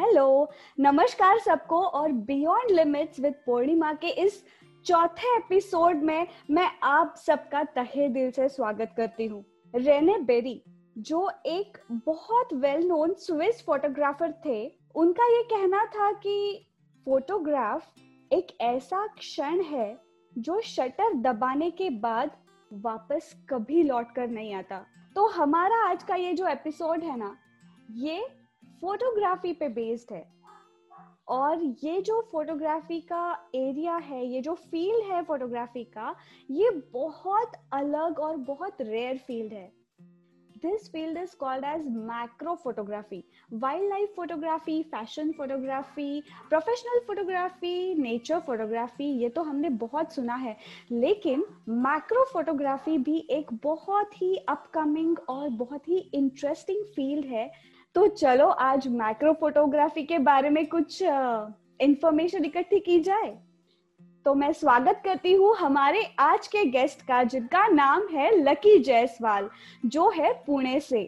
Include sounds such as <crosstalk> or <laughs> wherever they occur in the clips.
Hello नमस्कार सबको और बियॉन्ड लिमिट्स विद पूर्णिमा के इस चौथे एपिसोड में मैं आप सबका तहे दिल से स्वागत करती हूँ। रेने बेरी जो एक बहुत वेल नोन स्विस फोटोग्राफर थे, उनका ये कहना था कि फोटोग्राफ एक ऐसा क्षण है जो शटर दबाने के बाद वापस कभी लौट कर नहीं आता। तो हमारा आज का ये जो एपिसोड है ना, ये फोटोग्राफी पे बेस्ड है। और ये जो फोटोग्राफी का एरिया है, ये जो फ़ील्ड है फोटोग्राफी का, ये बहुत अलग और बहुत रेयर फ़ील्ड है। This field is called as macro photography wildlife photography fashion photography professional photography nature photography ये तो हमने बहुत सुना है। लेकिन मैक्रो फोटोग्राफी भी एक बहुत ही अपकमिंग और बहुत ही इंटरेस्टिंग फ़ील्ड है। तो चलो, आज मैक्रो फोटोग्राफी के बारे में कुछ इंफॉर्मेशन इकट्ठी की जाए। तो मैं स्वागत करती हूँ हमारे आज के गेस्ट का, जिनका नाम है लकी जायसवाल जो है पुणे से।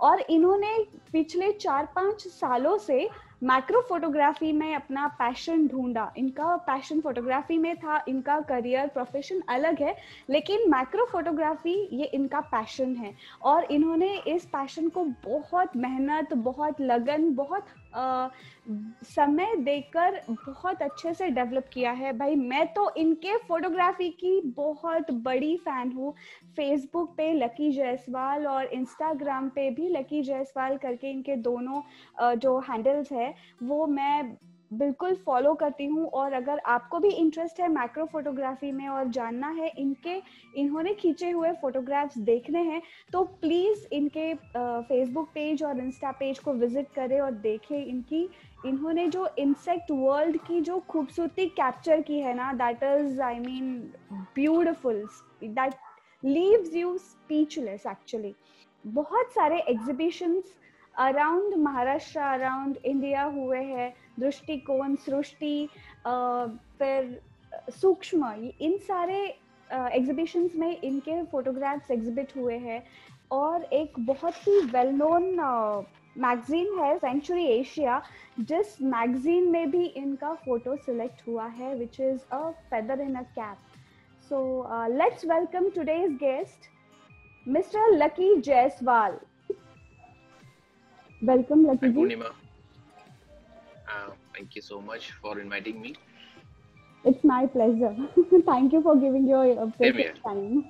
और इन्होंने पिछले चार पाँच सालों से मैक्रो फोटोग्राफी में अपना पैशन ढूंढा। इनका पैशन फोटोग्राफी में था, इनका करियर प्रोफेशन अलग है, लेकिन मैक्रो फोटोग्राफी ये इनका पैशन है। और इन्होंने इस पैशन को बहुत मेहनत, बहुत लगन, बहुत समय देकर बहुत अच्छे से डेवलप किया है। भाई, मैं तो इनके फोटोग्राफी की बहुत बड़ी फ़ैन हूँ। फेसबुक पे लकी जायसवाल और इंस्टाग्राम पे भी लकी जायसवाल करके इनके दोनों जो हैंडल्स है, वो मैं बिल्कुल फॉलो करती हूँ और अगर आपको भी इंटरेस्ट है मैक्रो फोटोग्राफी में और जानना है इनके, इन्होंने खींचे हुए फोटोग्राफ्स देखने हैं तो प्लीज़ इनके फेसबुक पेज और इंस्टा पेज को विज़िट करें और देखें इनकी, इन्होंने जो इंसेक्ट वर्ल्ड की जो खूबसूरती कैप्चर की है ना that is I mean beautiful that leaves you speechless actually बहुत सारे exhibitions around Maharashtra around India हुए हैं, दृष्टिकोण, सृष्टि फिर, सूक्ष्म इन सारे एग्जीबिशंस में इनके फोटोग्राफ्स एग्जिबिट हुए हैं और एक बहुत ही वेल नोन मैगजीन है सेंचुरी एशिया जिस मैगजीन में भी इनका फ़ोटो सिलेक्ट हुआ है which is a feather in a cap so let's welcome today's guest mister Lucky Jaiswal welcome Lucky ji Purnima thank you so much for inviting me it's my pleasure thank you for giving your time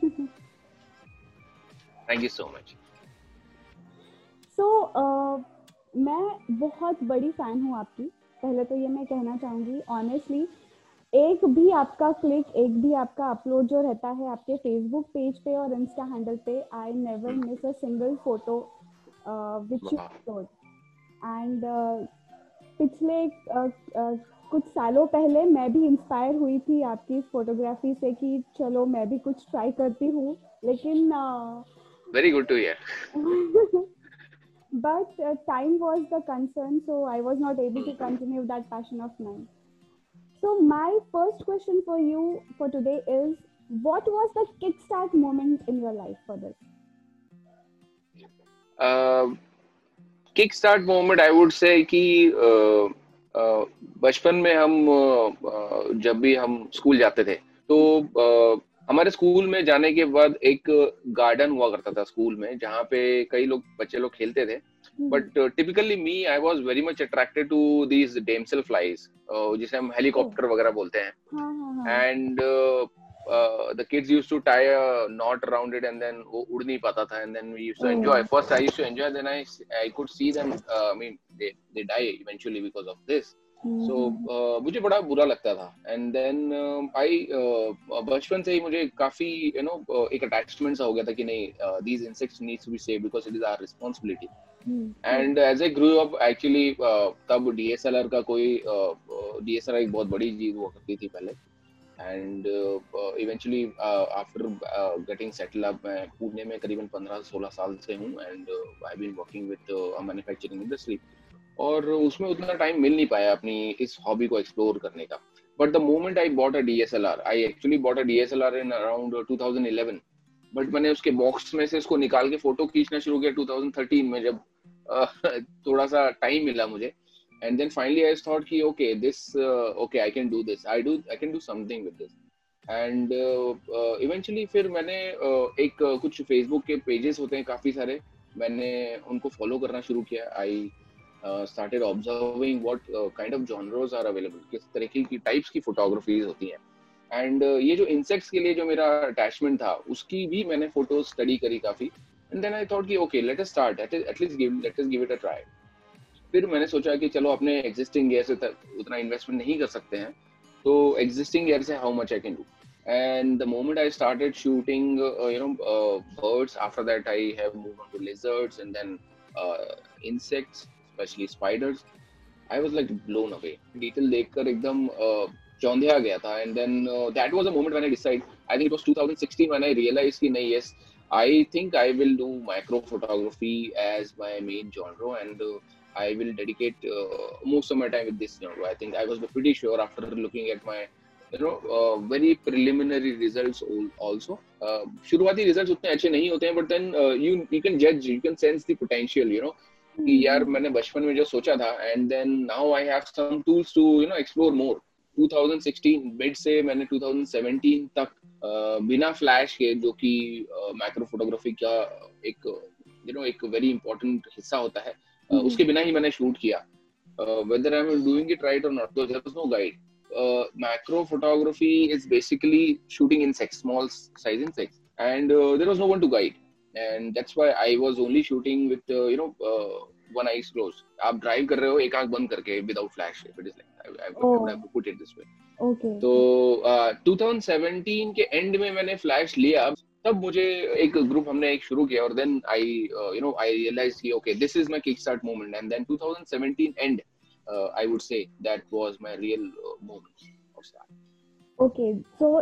thank you so much so मैं बहुत बड़ी fan हूँ आपकी। पहले तो ये मैं कहना चाहूँगी ऑनेस्टली एक भी आपका क्लिक एक भी आपका अपलोड जो रहता है आपके फेसबुक पेज पे और इंस्टा हैंडल पे I never miss a single photo which store and पिछले uh, uh, कुछ सालों पहले मैं भी इंस्पायर हुई थी आपकी फोटोग्राफी से कि चलो मैं भी कुछ ट्राई करती हूँ लेकिन very good to hear but time was the concern so I was not able to continue that passion of mine so my first question for you for today is what was the kickstart moment in your life for this uh, kickstart moment i would say कि uh, uh, बचपन में हम uh, जब भी हम school जाते थे तो uh, हमारे स्कूल में जाने के बाद एक गार्डन हुआ करता था स्कूल में जहाँ पे कई लोग बच्चे लोग खेलते थे। But typically me I was very much attracted to these damsel flies जिसे हम हेलीकॉप्टर वगैरह बोलते हैं। And the kids used to tie a knot around it and then वो उड़ नहीं पाता था and then we used to enjoy first I used to enjoy then I I could see them I mean they they die eventually because of this so uh, मुझे बड़ा बुरा लगता था. एंड देन आई बचपन से ही मुझे काफ़ी यू नो uh, एक अटैचमेंट सा हो गया था कि नहीं these insects needs to be save because it is our responsibility and as a grow up actually तब डीएसएलआर का कोई डीएसएलआर uh, एक बहुत बड़ी चीज़ हुआ करती थी पहले. And eventually after getting settle up मैं पुणे में करीबन 15-16 साल से हूँ and I been working with manufacturing industry और उसमें उतना टाइम मिल नहीं पाया अपनी इस हॉबी को एक्सप्लोर करने का. But the moment I bought a DSLR I actually bought a DSLR in around 2011 बट मैंने उसके बॉक्स में से इसको निकाल के फ़ोटो खींचना शुरू किया 2013 में जब uh, <laughs> थोड़ा सा टाइम मिला मुझे. And then finally I thought कि okay this uh, okay I can do this I do I can do something with this uh, uh, eventually फिर मैंने uh, एक uh, कुछ Facebook के pages होते हैं काफ़ी सारे मैंने उनको follow करना शुरू किया uh, started observing what uh, kind of genres are available किस तरीके की types की photographies होती हैं एंड uh, ये जो इंसेक्ट्स के लिए जो मेरा अटैचमेंट था उसकी भी मैंने फ़ोटोज़ स्टडी करी काफ़ी एंड देन आई थॉट कि okay let us start at least give let us give it a try फिर मैंने सोचा कि चलो अपने एग्जिस्टिंग गियर से उतना इन्वेस्टमेंट नहीं कर सकते हैं तो एग्जिस्टिंग गियर से how much I can do and the moment i started shooting uh, you know uh, birds after that i have moved on to lizards and then uh, insects especially spiders i was like blown away detail dekhkar ekdam uh, चौंधिया गया था and then that was a moment when I decide I think it was 2016 when I realize कि नहीं yes I think I will do micro photography as my main genre and I will dedicate uh, most of my time with this genre. I think I was pretty sure after looking at my you know uh, very preliminary results also. Uh, शुरुआती results उतने अच्छे नहीं होते हैं but then uh, you you can judge you can sense the potential you know कि यार मैंने बचपन में जो सोचा था and then now I have some tools to you know explore more. 2016 mid से मैंने 2017 तक बिना फ्लैश के जो कि मैक्रो फोटोग्राफी का एक यू नो एक वेरी इंपॉर्टेंट हिस्सा होता है uh, उसके बिना ही मैंने शूट किया। Whether I am doing it right और not there was no guide macro photography is basically shooting insects small size insects and uh, there was no one to guide. And that's why i was only shooting with uh, you know uh, one eyes closed. आप drive कर रहे हो एक आँख बंद करके without flash if it is like I I have put it this way okay तो uh, 2017 के एंड में मैंने फ्लैश लिया। तब मुझे एक ग्रुप हमने एक शुरू किया और then I you know I realize कि okay this is my kick start moment and then 2017 and I would say that was my real moment of start okay so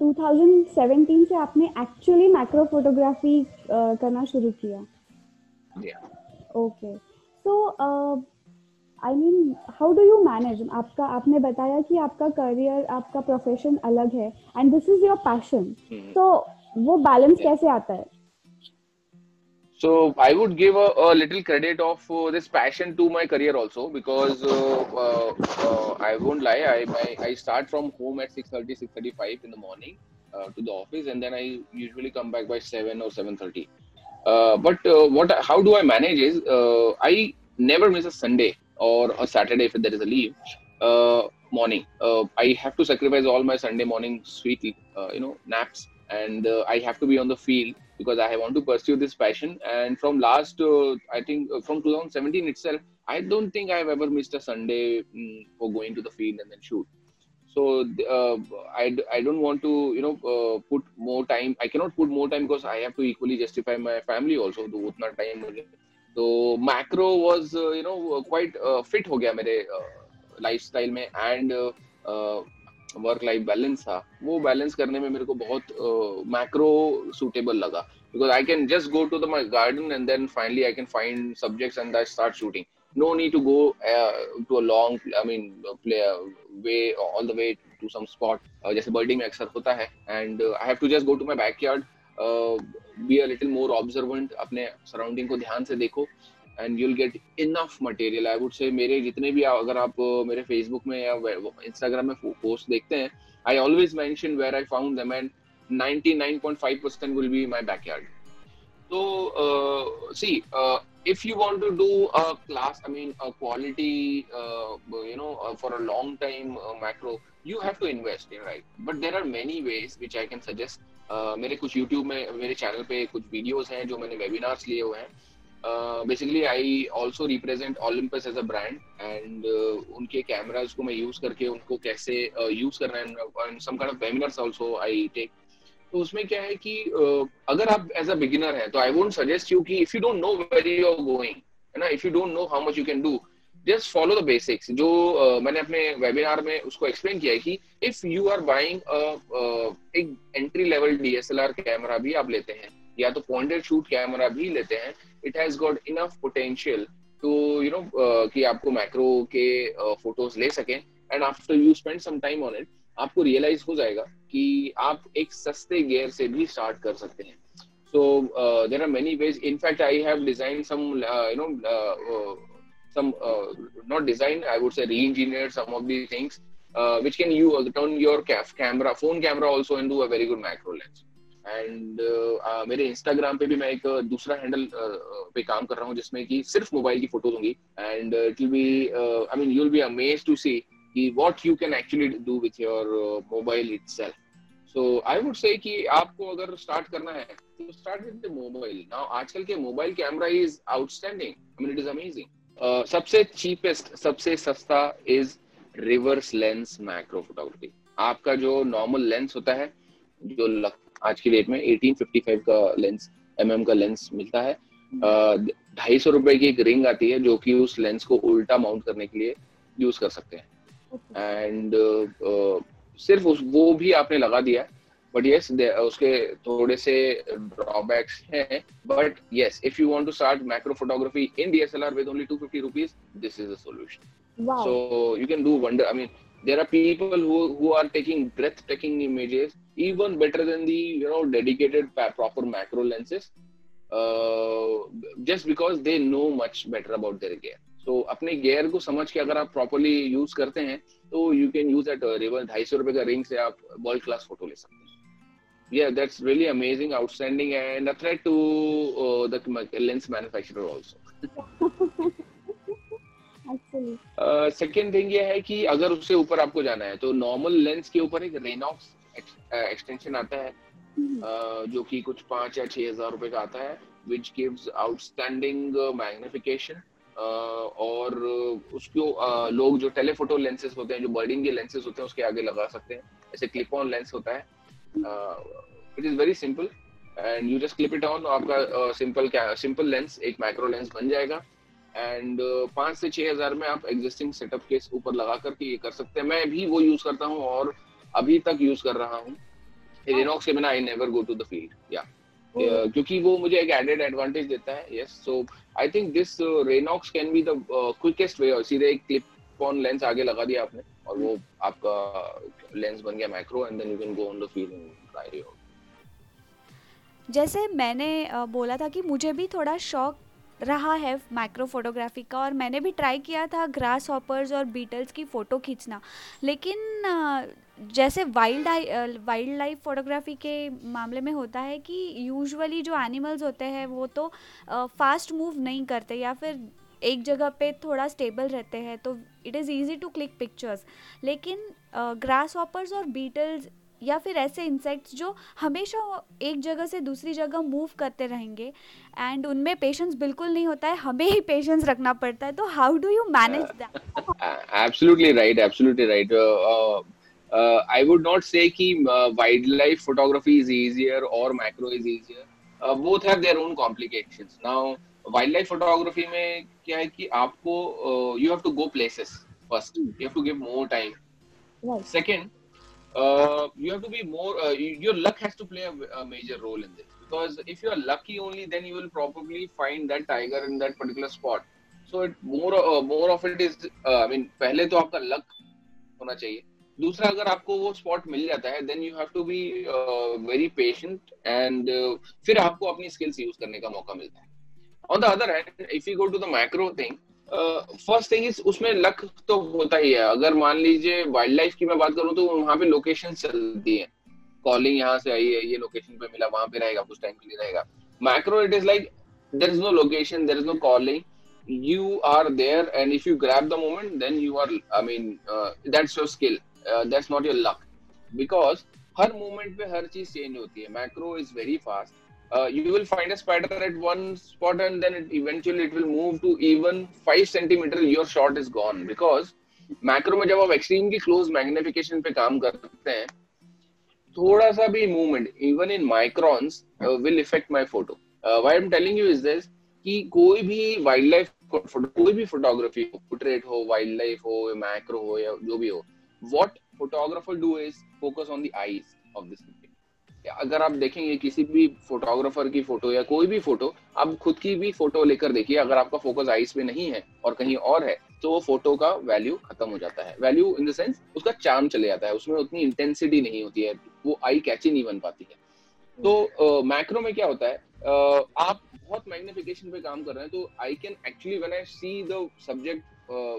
2017 से आपने एक्चुअली मैक्रो फोटोग्राफी करना शुरू किया। Okay so I mean how do you manage आपका आपने बताया कि आपका करियर आपका प्रोफेशन अलग है। And this is your passion तो वो बैलेंस कैसे आता है So I would give a, a little credit of uh, this passion to my career also because uh, uh, uh, I won't lie. I my, I start from home at 6:30, 6:35 in the morning uh, to the office, and then I usually come back by seven or 7:30. Uh, but uh, what how do I manage is uh, I never miss a Sunday or a Saturday if there is a leave uh, morning. Uh, I have to sacrifice all my Sunday morning sweet uh, you know naps, and uh, i have to be on the field because i want to pursue this passion. And from last uh, i think uh, from 2017 itself i don't think i have ever missed a sunday um, for going to the field and then shoot. So uh, I, I don't want to you know uh, put more time i cannot put more time because i have to equally justify my family also to utna time so macro was uh, you know quite fit ho gaya mere lifestyle mein. And work life balance था वो balance करने में मेरे को बहुत macro uh, suitable लगा। Because I can just go to the my garden and then finally I can find subjects and I start shooting no need to go to a long I mean play way all the way to some spot जैसे birding में अक्सर होता है and I have to just go to my back be a little more observant अपने surrounding को ध्यान से देखो। And you get enough material I would say मेरे जितने भी, अगर आप मेरे फेसबुक में या इंस्टाग्राम में पोस्ट देखते हैं I always mention I found मेरे कुछ यूट्यूब में, मेरे चैनल पे कुछ वीडियोज़ हैं जो मैंने वेबिनार्स लिए हुए हैं। Basically I also represent Olympus as a brand and उनके कैमराज को मैं यूज़ करके उनको कैसे यूज़ है आल्सो आई टेक तो उसमें क्या है कि uh, अगर आप एज अ बिगिनर है तो आई वोंट सजेस्ट यू कि if you don't know where you going है ना? If you don't know how much you can do just follow the basics जो uh, मैंने अपने वेबिनार में उसको एक्सप्लेन किया है कि इफ़ यू आर बाइंग एक एंट्री लेवल डीएसएलआर कैमरा भी आप लेते हैं या तो पॉइंटेड शूट कैमरा भी लेते हैं it has got enough potential to you know कि आपको मैक्रो के फ़ोटोज़ uh, ले सकें and after you spend some time on it आपको रियलाइज़ हो जाएगा कि आप एक सस्ते गेयर से भी स्टार्ट कर सकते हैं। So there are many ways in fact I have design some you know not design i would say re-engineer some of these things uh, which can you turn your camera phone camera also into a very good macro lens. And uh, uh, मेरे Instagram पे भी मैं एक दूसरा handle uh, पे काम कर रहा हूँ जिसमें कि सिर्फ़ मोबाइल की फ़ोटोज़ होंगी। And it will be I mean you will be amaze to see कि what you can actually do with your mobile itself so I would say कि आपको अगर स्टार्ट करना है तो start with the mobile now आजकल के mobile camera is outstanding I mean it is amazing सबसे चीपेस्ट सबसे सस्ता is reverse lens micro photography आपका जो नॉर्मल लेंस होता है जो लग, आज की डेट में 1855 का लेंस एम mm का लेंस मिलता है। ढाई सौ रुपए की एक रिंग आती है जो कि उस लेंस को उल्टा माउंट करने के लिए यूज़ कर सकते हैं। एंड uh, सिर्फ़ उस वो भी आपने लगा दिया बट यस उसके थोड़े से ड्रॉबैक्स हैं। But yes if you want to start macro photography in DSLR with only 250 rupees this is the solution so you can do wonder I mean there are people who who are taking breathtaking images even better than the you know dedicated proper macro lenses uh, just because they know much better about their gear so अपने gear को समझ के अगर आप properly use करते हैं तो you can use river ढाई सौ रुपए का ring से आप world class photo ले सकते हैं yeah that's really amazing outstanding and a threat to uh, the lens manufacturer also second thing ये है कि अगर उससे ऊपर आपको जाना है तो नॉर्मल लेंस के ऊपर एक रेनॉक्स एक्सटेंशन आता है। uh, जो कि कुछ पाँच या छह हज़ार रुपए का आता है विच गिव्स आउटस्टैंडिंग मैग्निफिकेशन और उसको uh, लोग जो टेलीफोटो लेंसेज होते हैं जो बर्डिंग के लेंसेज होते हैं उसके आगे लगा सकते हैं। ऐसे क्लिप ऑन लेंस होता है। It is very simple and you just clip it on आपका सिंपल क्या सिंपल लेंस एक माइक्रो लेंस बन जाएगा। एंड uh, पाँच से छह हज़ार में आप एग्जिस्टिंग सेटअप के ऊपर लगा करके ये कर सकते हैं। मैं भी वो यूज़ करता हूँ और अभी तक यूज़ कर रहा हूँ। रेनॉक्स के बिना I never go to the field या क्योंकि वो मुझे एक एडेड एडवांटेज देता है। Yes so I think this Raynox can be the quickest way सीधे एक क्लिप ऑन लेंस आगे लगा दिया आपने और वो आपका लेंस बन गया micro and then you can go on the field and try जैसे मैंने बोला था कि मुझे भी थोड़ा शौक रहा है माइक्रो फोटोग्राफी का और मैंने भी ट्राई किया था ग्रास हॉपर्स और बीटल्स की फ़ोटो खींचना। लेकिन जैसे वाइल्ड वाइल्ड लाइफ फोटोग्राफी के मामले में होता है कि यूजुअली जो एनिमल्स होते हैं, वो तो फास्ट मूव नहीं करते या फिर एक जगह पे थोड़ा स्टेबल रहते हैं तो it is easy to click pictures लेकिन ग्रास हॉपर्स और बीटल्स या फिर ऐसे इंसेक्ट्स जो हमेशा एक जगह से दूसरी जगह मूव करते रहेंगे एंड उनमें पेशेंस बिल्कुल नहीं होता है हमें ही पेशेंस रखना पड़ता है तो how do you manage that absolutely right absolutely right I would not say कि wildlife photography is easier और macro is easier both have their own complications now wildlife photography में क्या है कि आपको you have to go places first you have to give more time second uh, you have to be more uh, your luck has to play a, a, major role in this because if you are lucky only then you will probably find that tiger in that particular spot so it more uh, more of it is uh, i mean पहले तो आपका luck होना चाहिए दूसरा अगर आपको वो spot मिल जाता है then you have to be very patient and फिर आपको अपनी स्किल्स यूज करने का मौका मिलता है on the other hand if you go to the macro thing first thing is उसमें लक तो होता ही है। अगर मान लीजिए वाइल्ड लाइफ की मैं बात करूँ तो वहाँ पे लोकेशन चलती है। कॉलिंग यहाँ से आई है ये लोकेशन पे मिला वहाँ पे रहेगा कुछ टाइम के लिए रहेगा। Macro it is like there is no location there is no calling you are there and if you grab the moment then you are i mean uh, that's your skill uh, that's not your luck because हर moment पे हर चीज़ change होती है। Macro is very fast uh, you will find a spider at one spot and then it, eventually it will move to even 5 centimeter your shot is gone. Because macro में जब आप extreme की close magnification पे काम करते हैं थोड़ा सा भी movement even in microns will effect my photo why I am telling you is this कि कोई भी वाइल्ड लाइफ कोई भी फोटोग्राफी हो पोर्ट्रेट हो वाइल्ड लाइफ हो मैक्रो हो या जो भी हो what photographer do is focus on the eyes of this अगर आप देखेंगे किसी भी फोटोग्राफर की फ़ोटो या कोई भी फ़ोटो आप खुद की भी फ़ोटो लेकर देखिए अगर आपका फोकस आईज पे नहीं है और कहीं और है तो वो फ़ोटो का वैल्यू खत्म हो जाता है। वैल्यू इन द सेंस उसका चार्म चले जाता है उसमें उतनी इंटेंसिटी नहीं होती है वो आई कैची नहीं बन पाती है। तो मैक्रो uh, में क्या होता है uh, आप बहुत मैग्निफिकेशन पे काम कर रहे हैं तो I can actually when I see the subject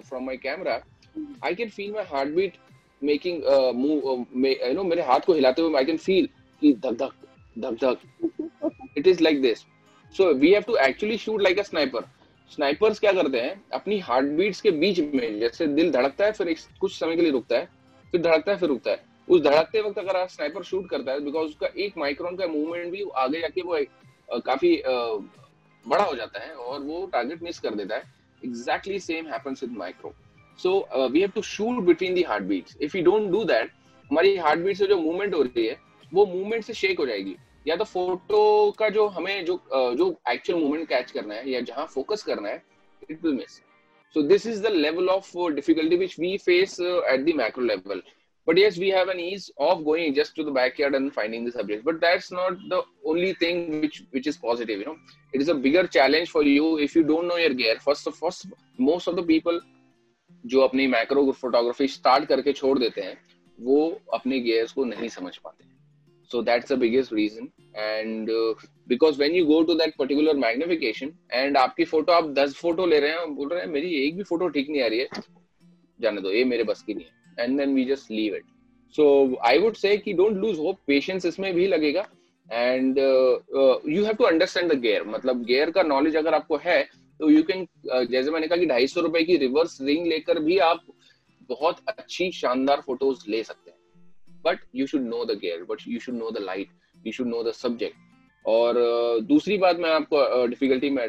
from my camera I can feel my heartbeat making move you know मेरे हाथ को हिलाते हुए आई कैन फील कि धक धक धक धक it is like this so we have to actually shoot like a sniper snipers क्या करते हैं? अपनी हार्ट बीट्स के बीच में, जैसे दिल धड़कता है, फिर एक कुछ समय के लिए रुकता है, फिर धड़कता है, फिर रुकता है। उस धड़कते वक्त अगर आप स्नाइपर शूट करता है बिकॉज़ उसका एक माइक्रोन का मूवमेंट भी आगे जाके वो काफ़ी बड़ा हो जाता है और वो टारगेट मिस कर देता है। Exactly same happens with micro so we have to shoot between the heartbeats if you don't do that हमारी हार्ट बीट से जो मूवमेंट हो रही है वो मूवमेंट से शेक हो जाएगी। या तो फ़ोटो का जो हमें जो जो एक्चुअल मूवमेंट कैच करना है या जहाँ फोकस करना है it will miss so this is the level of difficulty which we face at the macro level but yes we have an ease of going just to the backyard and finding the subject but that's not the only thing which which is positive you know it is a bigger challenge for you if you don't know your gear first of first most of the people जो अपनी macro photography start करके छोड़ देते हैं, वो अपने gears को नहीं समझ पाते। So that's the biggest reason. And because when you go to that particular magnification and आपकी फ़ोटो आप 10 फ़ोटो ले रहे हैं बोल रहे हैं मेरी एक भी फ़ोटो ठीक नहीं आ रही है। जाने दो ये मेरे बस की नहीं है। And then we just leave it so I would say कि डोंट लूज होप पेशेंस इसमें भी लगेगा। And you have to understand the gear मतलब गेयर का नॉलेज अगर आपको है तो यू कैन uh, जैसे मैंने कहा कि ढाई सौ रुपए की रिवर्स रिंग लेकर भी आप बहुत अच्छी शानदार फ़ोटोज़ ले सकते हैं। But you should know the gear but you should know the light you should know the subject और दूसरी बात मैं आपको डिफिकल्टी में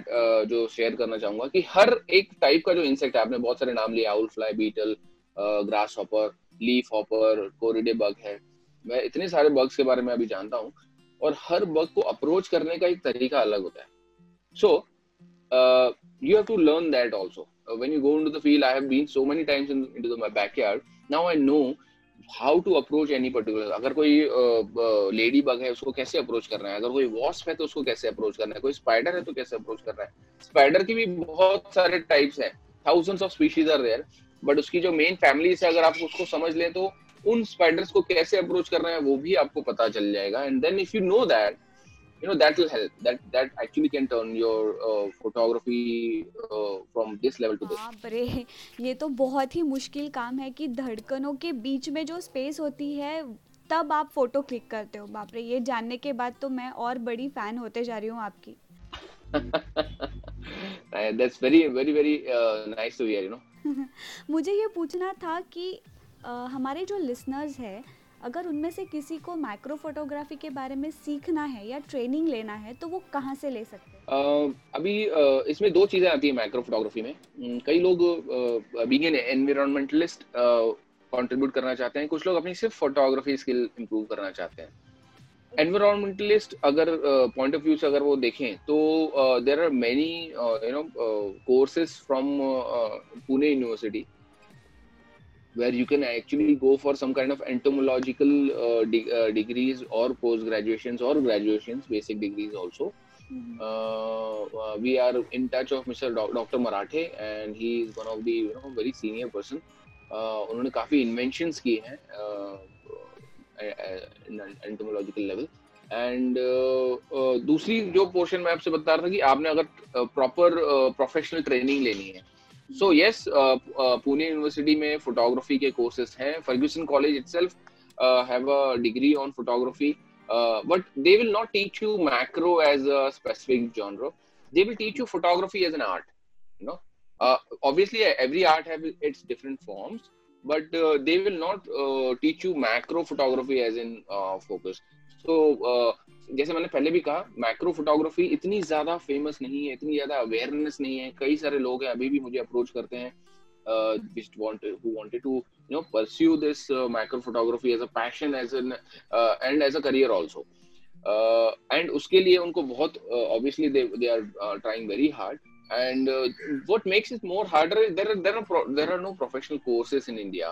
जो शेयर करना चाहूँगा कि हर एक टाइप का जो इंसेक्ट है आपने बहुत सारे नाम लिए owl fly beetle grasshopper leafhopper coreid bug है। मैं इतने सारे बग्स के बारे में अभी जानता हूँ और हर बग को अप्रोच करने का एक तरीका अलग होता है। So you have to learn that also when you go into the field i have been so many times in, into how to approach any particular अगर कोई लेडी बग है, उसको कैसे अप्रोच करना है? अगर कोई वॉस्प है तो उसको कैसे अप्रोच करना है? कोई स्पाइडर है तो कैसे अप्रोच करना है? स्पाइडर की भी बहुत सारे टाइप्स है। Thousands of species are there but उसकी जो मेन फैमिली है अगर आप उसको समझ लें तो उन स्पाइडर्स को कैसे अप्रोच करना है, वो भी आपको पता चल जाएगा। And then if you know that you know that will help that that actually can turn your uh, photography uh, from this level to this बाप रे ये तो बहुत ही मुश्किल काम है कि धड़कनों के बीच में जो स्पेस होती है तब आप फ़ोटो क्लिक करते हो बाप रे ये जानने के बाद तो मैं और बड़ी फ़ैन होते जा रही हूँ आपकी that's very very very uh, nice to hear you know मुझे ये पूछना था कि uh, हमारे जो लिसनर्स है अगर उनमें से किसी को माइक्रो फोटोग्राफी के बारे में सीखना है या ट्रेनिंग लेना है तो वो कहाँ से ले सकते हैं? अभी इसमें दो चीज़ें आती है माइक्रो फोटोग्राफी में कई लोग बीइंग एन एनवायरमेंटलिस्ट कंट्रीब्यूट करना चाहते हैं। कुछ लोग अपनी सिर्फ़ फोटोग्राफी स्किल इंप्रूव करना चाहते हैं। एनवायरमेंटलिस्ट अगर पॉइंट ऑफ़ व्यू से अगर वो देखें तो there are many you know courses from Pune university where you can actually go for some kind of entomological uh, de- uh, degrees or post graduations or graduations basic degrees also mm-hmm. uh, we are in touch of mr Do- dr marathe and he is one of the you know very senior person उन्होंने काफ़ी inventions किए हैं entomological level and दूसरी जो portion मैं आपसे बता रहा था कि आपने अगर प्रॉपर प्रोफेशनल ट्रेनिंग लेनी है सो यस पुणे यूनिवर्सिटी में फोटोग्राफी के कोर्सेज हैं. Fergusson college itself have a degree on photography but they will not teach you macro as a specific genre they will teach you photography as an art no obviously every art have its different forms but they will not teach you macro photography as in focus so जैसे मैंने पहले भी कहा micro photography इतनी ज़्यादा famous नहीं है, इतनी ज़्यादा अवेयरनेस नहीं है। कई सारे लोग हैं, अभी भी मुझे अप्रोच करते हैं उसके लिए उनको there are no professional courses in India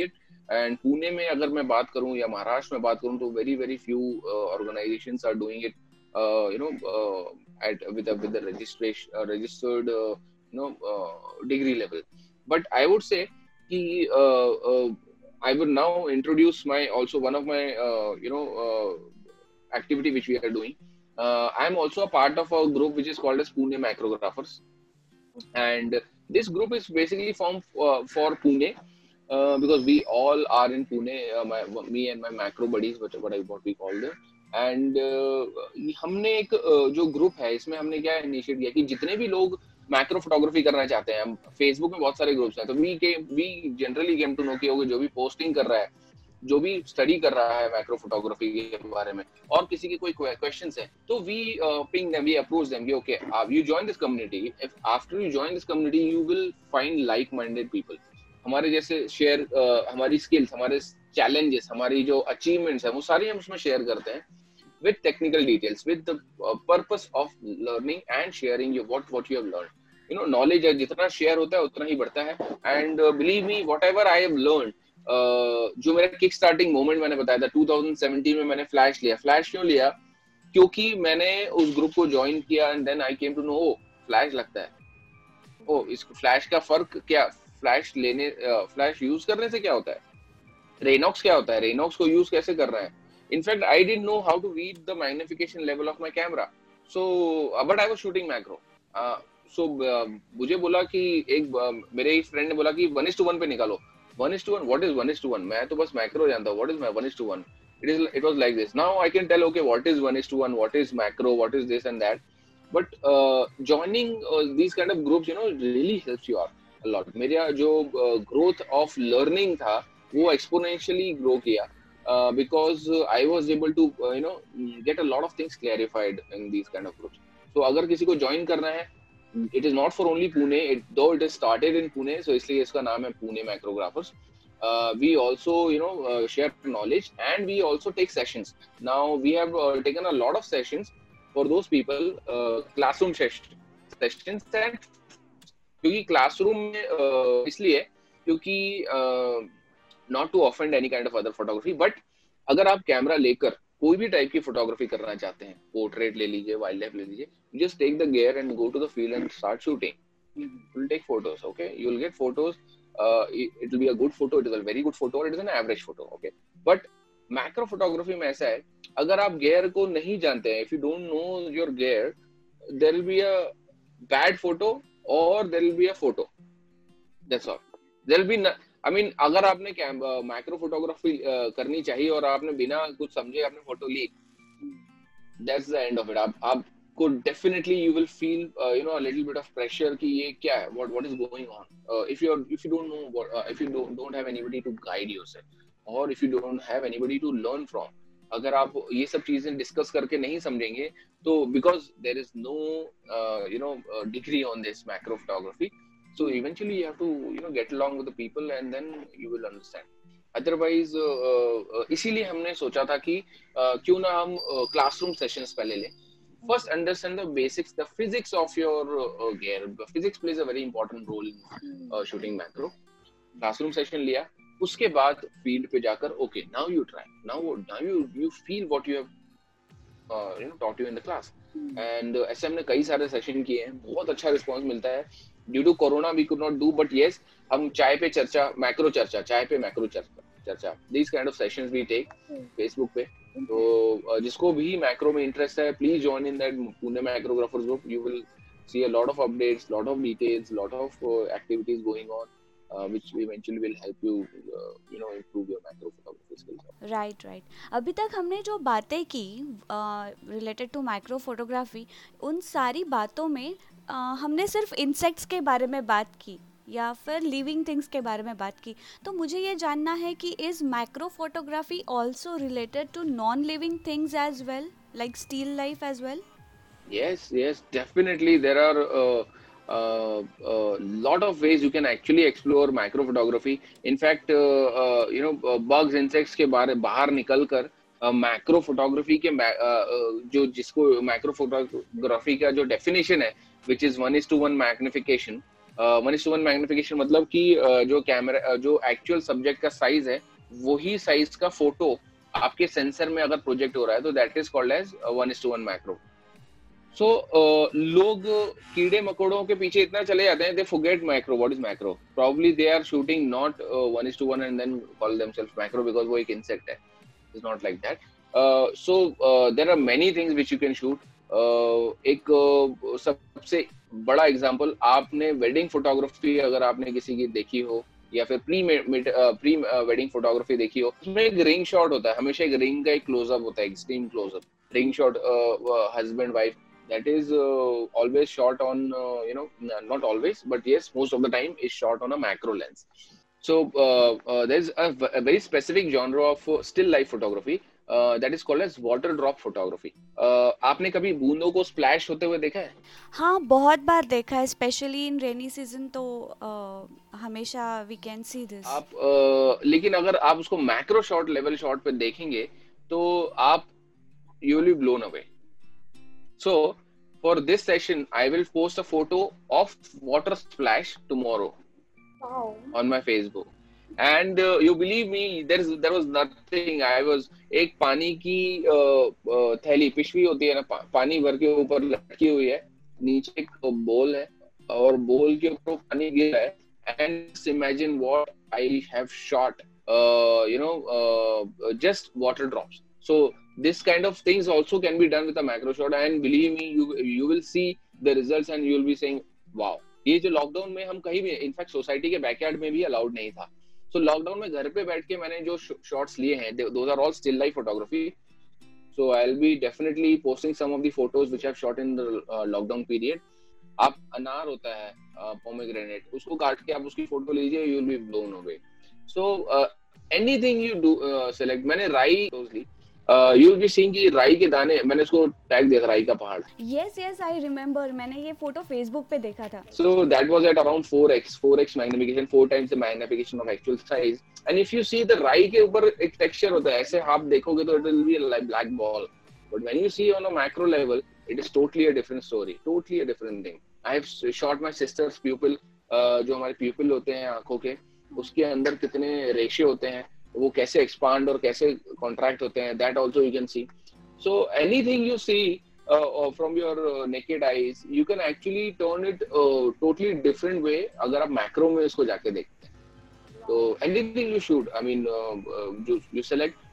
it and Pune में अगर मैं बात करूँ या महाराष्ट्र में बात करूँ तो very very few organization are doing it you know at with with registered you know degree level but I would say कि I would now introduce my also one of my you know activity which we are doing I am also part of a group which is called Pune micrographers and this group is basically form for Pune Uh, because we all are in Pune. Uh, my, me and my macro buddies, what, what I what we call them. And uh, हमने एक uh, जो group है इसमें हमने क्या initiate किया कि जितने भी लोग मैक्रो फोटोग्राफी करना चाहते हैं फेसबुक में बहुत सारे ग्रुप्स हैं तो वी के we generally came to know कि जो भी पोस्टिंग कर रहा है जो भी स्टडी कर रहा है मैक्रो फोटोग्राफी के बारे में और किसी के कोई क्वेश्चंस है तो we ping them we approach them okay you join this community if after you join this community you will find like minded people हमारे जैसे शेयर हमारी स्किल्स हमारे चैलेंजेस हमारी जो अचीवमेंट्स है वो सारी हम उसमें शेयर करते हैं technical details with the uh, purpose of learning and sharing your what what you have learned. You know knowledge है जितना share होता है उतना ही बढ़ता है। Uh, believe me whatever I have learned uh, जो मेरा किक स्टार्टिंग मोमेंट मैंने बताया था 2017 में मैंने फ्लैश लिया। फ्लैश क्यों लिया? क्योंकि मैंने उस ग्रुप को ज्वाइन किया and then I came to know flash लगता है। ओ इस फ्लैश का फ़र्क क्या फ्लैश लेने फ्लैश यूज़ करने से क्या होता है? रेनॉक्स क्या होता है? रेनॉक्स को यूज़ कैसे कर रहा है? In fact I don't know how to read the magnification level of my camera so but I was shooting macro so मुझे बोला कि एक uh, मेरे एक फ्रेंड ने बोला कि वन इज़ टू वन पे निकालो। One is two one what is one is two one मैं तो बस मैक्रो जानता हूँ। What is my one is two one it is it was like this now I can tell okay what is one is two one what is macro what is this and that but joining these kind of group you know really help you are a मेरा जो growth of learning था वो exponentially grow किया uh, uh, I was able to uh, you know get a lot of things clarified in these kind of groups. So अगर किसी को join करना है it is not for only Pune it, though it is started in Pune so इसलिए इसका नाम है Macrographers. Uh, we also you know uh, share knowledge and we also take sessions. Now we have uh, taken a lot of sessions for those people uh, classroom sessions and क्योंकि classroom में इसलिए क्योंकि not to offend any kind of other photography but अगर आप camera लेकर कोई भी type की फोटोग्राफी करना चाहते हैं पोर्ट्रेट ले लीजिए वाइल्ड लाइफ ले लीजिए just take the gear and go to the field and start shooting photos okay? You'll get photos uh, it, it will be a good photo it is a very good photo or it is an average photo okay? But macro photography में ऐसा है अगर आप gear को नहीं जानते हैं if you don't know your gear there will be a bad photo और there will be a photo that's all there be I mean अगर आपने माइक्रो फोटोग्राफी uh, करनी चाहिए और आपने बिना कुछ समझे आपने photo Lee that's the end of it आप आपको definitely you will feel you know a little bit of pressure कि ये क्या है? What what is going on if you if you don't know if you don't have anybody to guide yourself और if you don't have anybody to learn from अगर आप ये सब चीज़ें डिस्कस करके नहीं समझेंगे तो because there is no you know degree on this macro photography so eventually you have no get along with people and then you will understand otherwise इसीलिए हमने सोचा था कि क्यों ना हम क्लासरूम सेशन पहले लें। First understand the basics the physics of your gear physics plays a very important role in shooting macro classroom session लिया उसके बाद फ़ील्ड पे जाकर okay now you try now now you you feel what you have you know taught you in the class and ऐसे हमने कई सारे session किए हैं बहुत अच्छा रिस्पांस मिलता है। Due to corona we could not do but yes हम चाय पे चर्चा मैक्रो चर्चा चाय पे मैक्रो चर्चा चर्चा this kind of sessions we take Facebook पे। तो जिसको भी मैक्रो में इंटरेस्ट है please join in that Pune macrographers group you will see a lot of updates lot of details lot of uh, activities going on uh, which eventually will help you uh, you know improve your macro photography skills. Right right. अभी तक हमने जो बातें की related to micro photography उन सारी बातों में हमने सिर्फ़ इंसेक्ट्स के बारे में बात की या फिर लिविंग थिंग्स के बारे में बात की। तो मुझे ये जानना है कि is micro photography also related to non living things as well like still life as well yes yes definitely there are uh, uh, uh, lot of ways you can actually explore micro photography in fact uh, uh, you know uh, bugs insects के बारे बाहर निकल कर macro uh, photography के जो जिसको micro photography का जो डेफिनेशन है which is one is to one magnification one is to one magnification मतलब कि जो कैमरा जो एक्चुअल सब्जेक्ट का साइज़ है वही साइज़ का फ़ोटो आपके सेंसर में अगर प्रोजेक्ट हो रहा है तो that is called as one is to one macro so so, uh, लोग कीड़े मकोड़ों के पीछे इतना चले जाते हैं they forget macro what is macro probably they are shooting not one is to one and then call themselves macro because वो एक इंसेक्ट है. Is not like that so there are many things which you can shoot एक uh, सबसे बड़ा example आपने wedding photography अगर आपने किसी की देखी हो या फिर प्री प्री वेडिंग फोटोग्राफी देखी हो उसमें एक रिंग शॉट होता है हमेशा एक रिंग का एक क्लोजअप होता है extreme close up ring shot husband wife that is uh, always shot on uh, you know not always but yes most of the time is shot on a macro lens so uh, uh, there's a, a, very specific genre of uh, still life photography that is called as water drop photography आपने कभी बूंदों को splash होते हुए देखा है हाँ बहुत बार देखा है स्पेशली इन रेनी सीज़न तो uh, हमेशा वी कैन सी दिस आप uh, लेकिन अगर आप उसको मैक्रो शॉट लेवल शॉट पे देखेंगे तो आप you will be blown away so for this session, I will post a photo of water splash tomorrow wow. on my Facebook. And uh, you believe me, there is there was nothing. I was एक पानी की थैली पिशवी होती है ना पा, पानी भर के ऊपर लटकी हुई है नीचे एक बोल है और बोल के ऊपर पानी गिरा है and imagine what I have shot, uh, you know, uh, just water drops. So this kind of things also can be done with a macro shot. And believe me you you will see the results and you will be saying wow. ये जो lockdown में हम कहीं भी in fact society के backyard में भी allowed नहीं था। सो so, लॉकडाउन में घर पे बैठ के मैंने जो शॉट्स लिए हैं those are all still life photography so I will be definitely posting some of the photos which have shot in the lockdown period आप अनार होता है पोमेग्रेनेट uh, उसको काट के आप उसकी फ़ोटो लीजिए you will be blown away so anything you do select मैंने राई ली। यू बी सीइंग कि राई के दाने मैंने उसको टैग दिया था राई का पहाड़। यस यस आई रिमेंबर मैंने ये फ़ोटो फेसबुक पे देखा था। So that was at around 4x 4x magnification 4 times the magnification of actual size and if you see the राई के ऊपर एक टेक्सचर होता है ऐसे आप देखोगे तो it will be like black ball but when you see on a macro level it is totally a different story totally a different thing I have shot my sisters जो हमारे प्यूपिल होते हैं आँखों के उसके अंदर कितने रेशे होते हैं वो कैसे एक्सपांड और कैसे कॉन्ट्रैक्ट होते हैं that also you can see so anything you see from your naked eyes you can actually turn it totally different way अगर आप मैक्रो में इसको जाके देखते हैं. तो anything you should I mean you select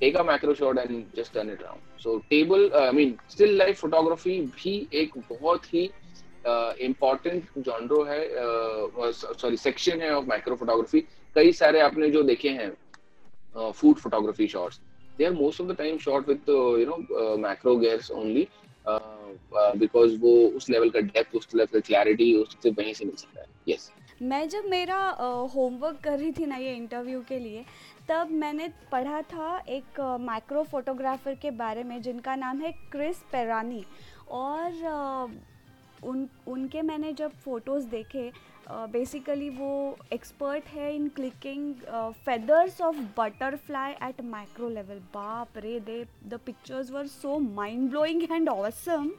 take a macro shot just turn it around. So table, uh, I mean, still life photography भी एक बहुत ही इम्पोर्टेंट uh, जॉनरो है सॉरी uh, सेक्शन है ऑफ़ माइक्रो फोटोग्राफी कई सारे आपने जो देखे हैं uh, food photography shots. They are most of the time shot with uh, you know uh, macro gears only uh, uh, because वो उस लेवल का डेप्थ उस लेवल का क्लैरिटी उससे वहीं से मिल सकता है। Yes. मैं जब मेरा होमवर्क uh, कर रही थी ना ये इंटरव्यू के लिए तब मैंने पढ़ा था एक मैक्रो uh, फोटोग्राफर के बारे में जिनका नाम है क्रिस पेरानी और uh, उन उनके मैंने जब फ़ोटोज़ देखे बेसिकली uh, वो एक्सपर्ट है in clicking feathers of butterfly at micro level बाप रे they the pictures were so mind blowing and awesome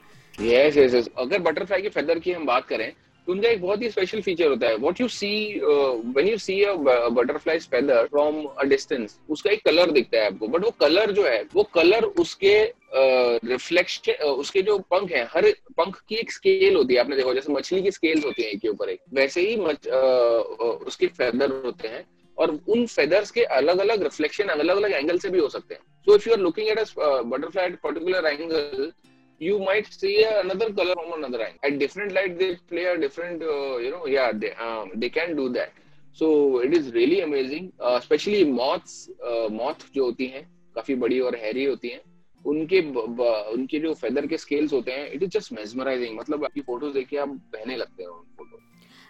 yes yes अगर बटरफ्लाई के फेदर की हम बात करें उनका एक बहुत ही स्पेशल फीचर होता है। What you see when you see a butterfly feather from a distance उसका एक कलर दिखता है आपको। बट वो कलर जो है वो कलर उसके रिफ्लेक्शन uh, uh, उसके जो पंख है हर पंख की एक स्केल होती है। आपने देखा जैसे मछली की स्केल्स होती है एक के ऊपर एक। वैसे ही मच, uh, उसके फेदर होते हैं। और उन फेदर्स के अलग अलग रिफ्लेक्शन अलग अलग एंगल से भी हो सकते हैं। So if you are looking at a butterfly at particular angle you might see another color from another angle. At different light, they play a different, uh, you know, yeah, they, um, they can do that. So it is really amazing, uh, especially moths, uh, moth जो होती हैं काफ़ी बड़ी और Harry होती हैं उनके ब, ब, उनके जो फेदर के स्केल्स होते हैं इट इज़ जस्ट मेजमराइजिंग मतलब आपकी फ़ोटोज़ देख के आप बहने लगते हैं उन फ़ोटो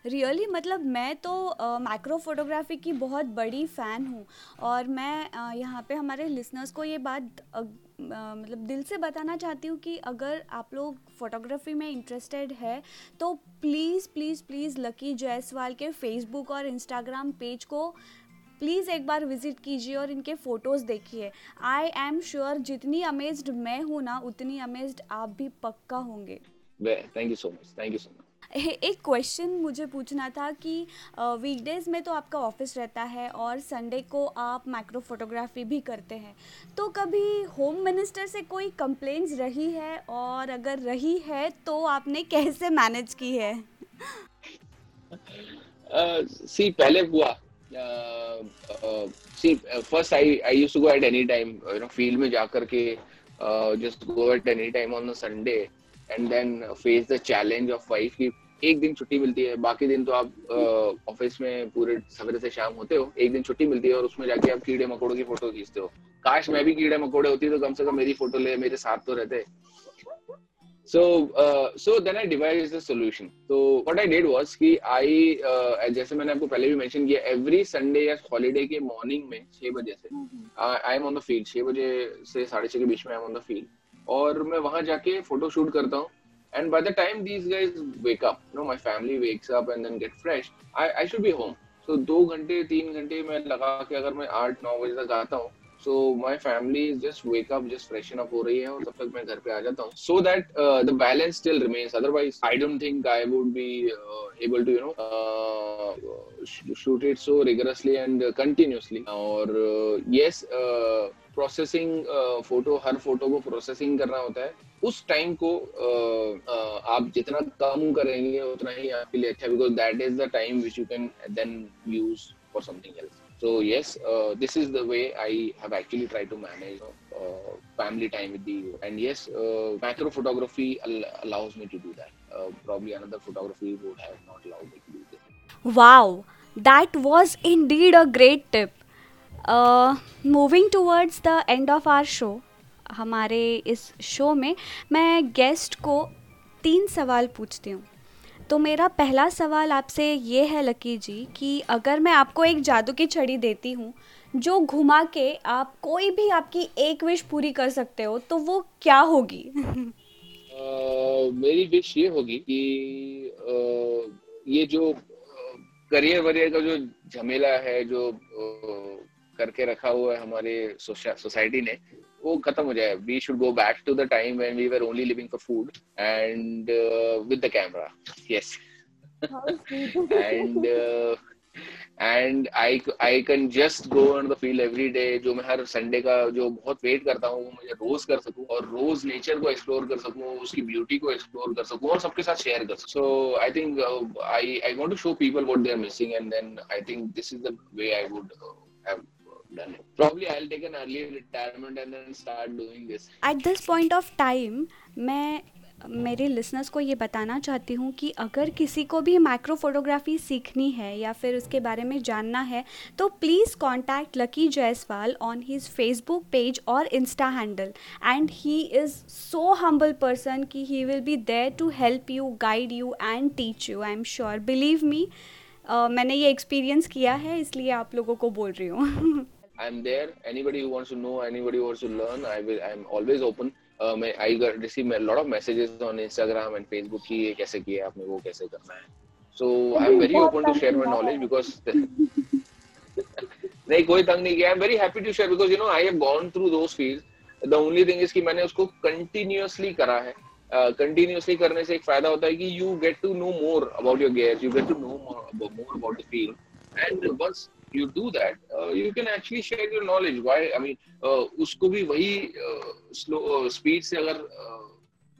रियली मतलब मैं तो मैक्रो फोटोग्राफी की बहुत बड़ी फ़ैन हूँ। और मैं uh, यहाँ पे हमारे लिसनर्स को ये बात uh, मतलब दिल से बताना चाहती हूँ कि अगर आप लोग फोटोग्राफी में इंटरेस्टेड है तो please please please Lucky Jaiswal के फेसबुक और इंस्टाग्राम पेज को प्लीज़ एक बार विज़िट कीजिए और इनके फ़ोटोज़ देखिए। आई एम श्योर जितनी अमेज्ड मैं हूँ ना उतनी अमेज्ड आप भी पक्का होंगे। Thank you so much thank you so much एक क्वेश्चन मुझे पूछना था कि वीकडेज़ में तो आपका ऑफ़िस रहता है और संडे को आप माइक्रो फोटोग्राफी भी करते हैं। तो कभी होम मिनिस्टर से कोई कंप्लेंट्स रही है? और अगर रही है तो आपने कैसे मैनेज की है? सी uh, पहले हुआ। uh, first I I used to go at any time, you know, field में जा करके uh, just go at any time on a Sunday then face the challenge of wife की एक दिन छुट्टी मिलती है बाकी दिन तो आप ऑफ़िस में पूरे सवेरे से शाम होते हो एक दिन छुट्टी मिलती है और उसमें जाके आप कीड़े मकोड़ों की फ़ोटो खींचते हो। काश मैं भी कीड़े मकोड़े होती तो कम से कम मेरी फ़ोटो ले मेरे साथ तो रहते। So uh, so then I devised the solution. So what I did was कि I uh, जैसे मैंने आपको पहले भी मेंशन किया एवरी संडे या हॉलीडे के मॉर्निंग में छह बजे से I am on the field छह बजे से साढ़े छह के बीच में I am on the field और मैं वहाँ जाके फ़ोटो शूट करता हूँ. And by the time these guys wake up no my family wakes up and then get fresh I I should be home so दो घंटे तीन घंटे मैं लगा के अगर मैं आठ नौ बजे तक आता हूँ so my family is just wake up just freshen up हो रही है और तब तक मैं घर पे आ जाता हूँ. So that the balance still remains otherwise I don't think I would be able to you know shoot it so rigorously and continuously और yes uh, yes, uh, processing photo हर फ़ोटो को प्रोसेसिंग करना होता है उस time को uh, uh, आप जितना कम करेंगे उतना ही आपके लिए अच्छा because that is the time which you can then use for something else so yes uh, this is the way i have actually tried to manage uh, family time with the and yes uh, macro photography al- allows me to do that uh, probably another photography would have not allowed me to do this wow that was indeed a great tip moving towards the end of our show हमारे इस show में मैं guest को तीन सवाल पूछती हूँ। तो मेरा पहला सवाल आपसे ये है लकी जी कि अगर मैं आपको एक जादू की छड़ी देती हूँ जो घुमा के आप कोई भी आपकी एक विश पूरी कर सकते हो तो वो क्या होगी? <laughs> uh, मेरी विश ये होगी कि uh, ये जो करियर वरियर का जो झमेला है जो करके रखा हुआ है हमारे सोसाइटी ने वो खत्म हो जाए। We should go back to the time when we were only living for food and with the camera yes and and I I can just go on the field every day जो मैं हर Sunday का जो बहुत wait करता हूँ वो मुझे रोज कर सकूँ और रोज नेचर को एक्सप्लोर कर सकूँ उसकी ब्यूटी को एक्सप्लोर कर सकूँ और सबके साथ शेयर कर सकूँ। So I think I I want to show people what they are missing and then I think this is the way I would have done it. Probably I'll take an early retirement and then start doing this. At this point of time, मैं मेरे listeners को ये बताना चाहती हूँ कि अगर किसी को भी माइक्रो फोटोग्राफी सीखनी है या फिर उसके बारे में जानना है तो please contact Lucky Jaiswal on his Facebook page और insta handle and he is so humble person कि he will be there to help you guide you and teach you I am sure believe me मैंने ये experience किया है इसलिए आप लोगों को बोल रही हूँ <laughs> I'm there. Anybody who wants to know, anybody who wants to learn, I will. I'm always open. Uh, मैं I got receive a lot of messages on Instagram and Facebook कि ये कैसे किया आपने वो कैसे करना है. So I'm very open to share my knowledge because नहीं कोई तंग नहीं किया. I'm very happy to share because you know I have gone through those fields. The only thing is कि मैंने उसको continuously करा है. कंटिन्यूसली uh, करने से एक फ़ायदा होता है कि you get to know more about your gears you get to know more about the field and once you do that, uh, you can actually share your knowledge. Why? I mean, uh, उसको भी वही slow uh, speed से अगर uh,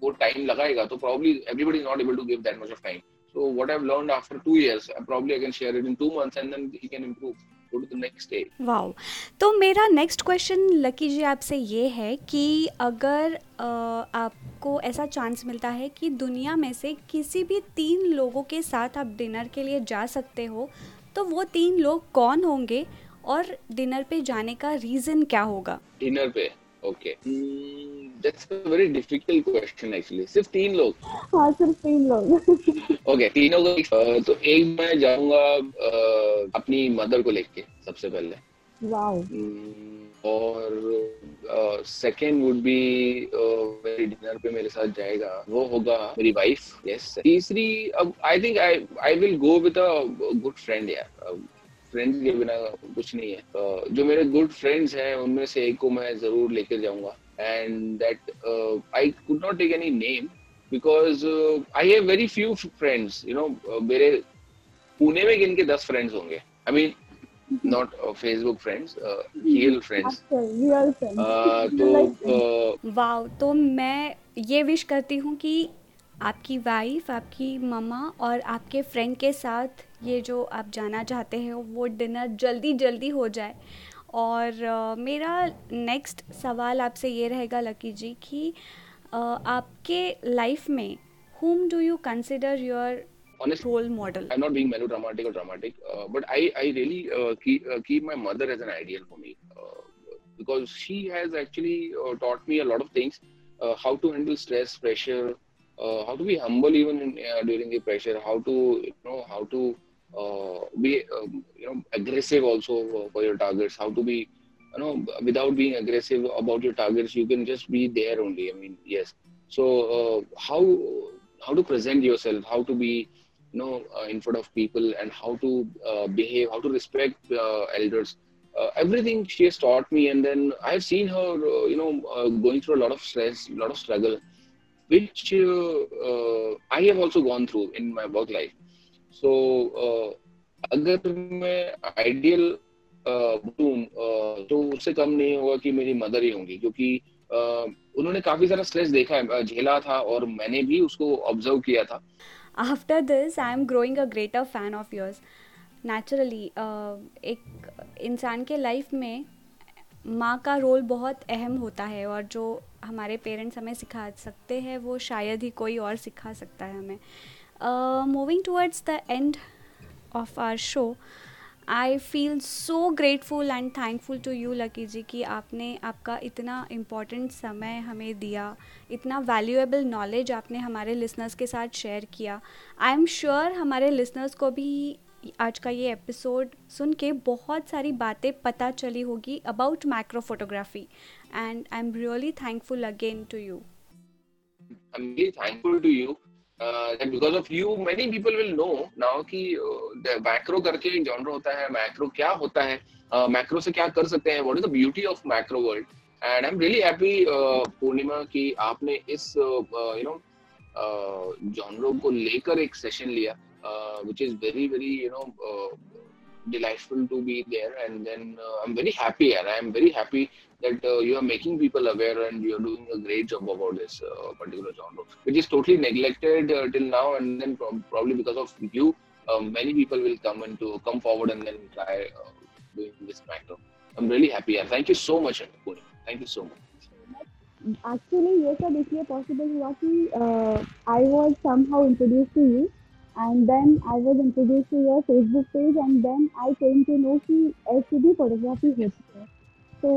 वो time लगाएगा तो probably everybody is not able to give that much of time. So what I've learned after two years, probably I can share it in two months and then he can improve. Go to the next stage. Wow. तो मेरा next question lucky जी आपसे ये है कि अगर uh, आपको ऐसा chance मिलता है कि दुनिया में से किसी भी तीन लोगों के साथ आप डिनर के लिए जा सकते हो तो वो तीन लोग कौन होंगे और डिनर पे जाने का रीजन क्या होगा? डिनर पे okay that's a very difficult question actually सिर्फ़ तीन लोग। हाँ सिर्फ़ तीन लोग। ओके तीनों को तो एक मैं जाऊँगा अपनी मदर को लेके सबसे पहले। वाओ और सेकेंड वुड बी मेरे डिनर पे मेरे साथ जाएगा वो होगा मेरी वाइफ यस तीसरी अब I think I I will go with a good friend यार। फ्रेंड के बिना कुछ नहीं है। uh, जो मेरे गुड फ्रेंड्स हैं उनमें से एक को मैं ज़रूर लेकर जाऊँगा। And that I could not take any name because I have very few friends you know मेरे पुणे में गिन के दस फ्रेंड्स होंगे। I mean <laughs> not uh, Facebook friends, uh, real friends. real friends. Uh, <laughs> तो uh, वाओ तो मैं ये विश करती हूँ कि आपकी वाइफ आपकी ममा और आपके फ्रेंड के साथ ये जो आप जाना चाहते हैं वो डिनर जल्दी जल्दी हो जाए और uh, मेरा नेक्स्ट सवाल आपसे ये रहेगा लकी जी कि uh, आपके लाइफ में whom do you consider your Honestly, role model? I'm not being melodramatic or dramatic, uh, but I, I really uh, keep, uh, keep my mother as an ideal for me uh, because she has actually uh, taught me a lot of things uh, how to handle stress, pressure, how to be humble even in, during the pressure, how to, you know, how to be, um, you know, aggressive also for your targets, how to be, you know, without being aggressive about your targets, you can just be there only. I mean, yes. So, how how to present yourself, how to be you know uh, in front of people, and how to uh, behave, how to respect uh, elders. Uh, everything she has taught me, and then I've seen her, uh, you know, uh, going through a lot of stress, a lot of struggle, which I have also gone through in my work life. So, अगर मैं ideal तो उससे कम नहीं होगा कि मेरी mother ही होंगी क्योंकि उन्होंने काफ़ी सारा स्ट्रेस देखा है झेला था और मैंने भी उसको ऑब्ज़र्व किया था after this I am growing a greater fan of yours naturally एक इंसान के लाइफ में माँ का रोल बहुत अहम होता है और जो हमारे पेरेंट्स हमें सिखा सकते हैं, वो शायद ही कोई और सिखा सकता है हमें। Moving towards the end of our show I feel so grateful and thankful to you Lucky ji कि आपने आपका इतना इंपॉर्टेंट समय हमें दिया, इतना वैल्यूएबल नॉलेज आपने हमारे लिसनर्स के साथ शेयर किया। आई एम श्योर हमारे लिसनर्स को भी आज का ये एपिसोड सुन के बहुत सारी बातें पता चली होगी about micro photography and I am really thankful again to you thankful to you uh, because of you many people will know now कि uh, macro करके एक genre होता है macro क्या होता है uh, macro से क्या कर सकते हैं what is the beauty of macro world and I'm really happy uh, पूर्णिमा कि आपने इस uh, uh, know uh, genre को लेकर एक session लिया uh, is very very you know uh, delightful to be there and then uh, i'm very happy and i'm very happy that uh, you are making people aware and you're doing a great job about this uh, particular genre which is totally neglected uh, till now and then pro- probably because of you um, many people will come and to come forward and then try uh, doing this matter i'm really happy and thank you so much Puni. thank you so much actually ये सब इसलिए possible हुआ कि I was somehow introduce to you and then I was introduced to your Facebook page and then I came to know कि ऐसी भी photography होती है तो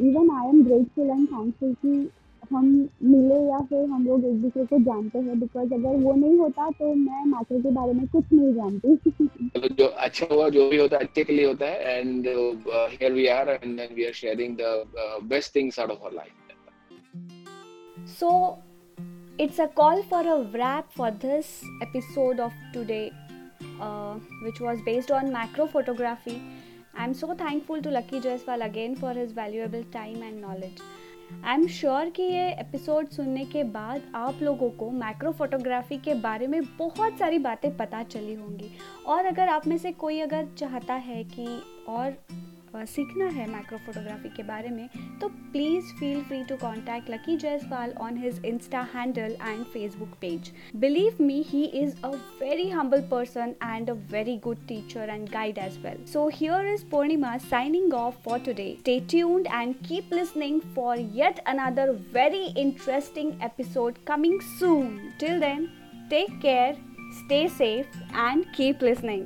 even I am grateful and thankful कि हम मिले या फिर हम लोग एक दूसरे को जानते हैं बिकॉज़ अगर वो नहीं होता तो मैं मैटर के बारे में कुछ नहीं जानती। <laughs> जो अच्छा हुआ जो भी होता है अच्छे के लिए होता है and here we are and then we are sharing the best things out of our life so it's a call for a wrap for this episode of today, uh, which was based on macro I am so thankful to Lucky Jaiswal again for his valuable time and knowledge I am sure कि ये episode सुनने के बाद आप लोगों को micro photography के बारे में बहुत सारी बातें पता चली होंगी। और अगर आप में से कोई अगर चाहता है कि और सीखना है माइक्रो फोटोग्राफी के बारे में तो please feel free to contact Lucky Jaiswal on his insta handle and Facebook page believe me he is a very humble person and a very good teacher and guide as well so here is Purnima signing off for today stay tuned and keep listening for yet another very interesting episode coming soon till then take care, stay safe, and keep listening.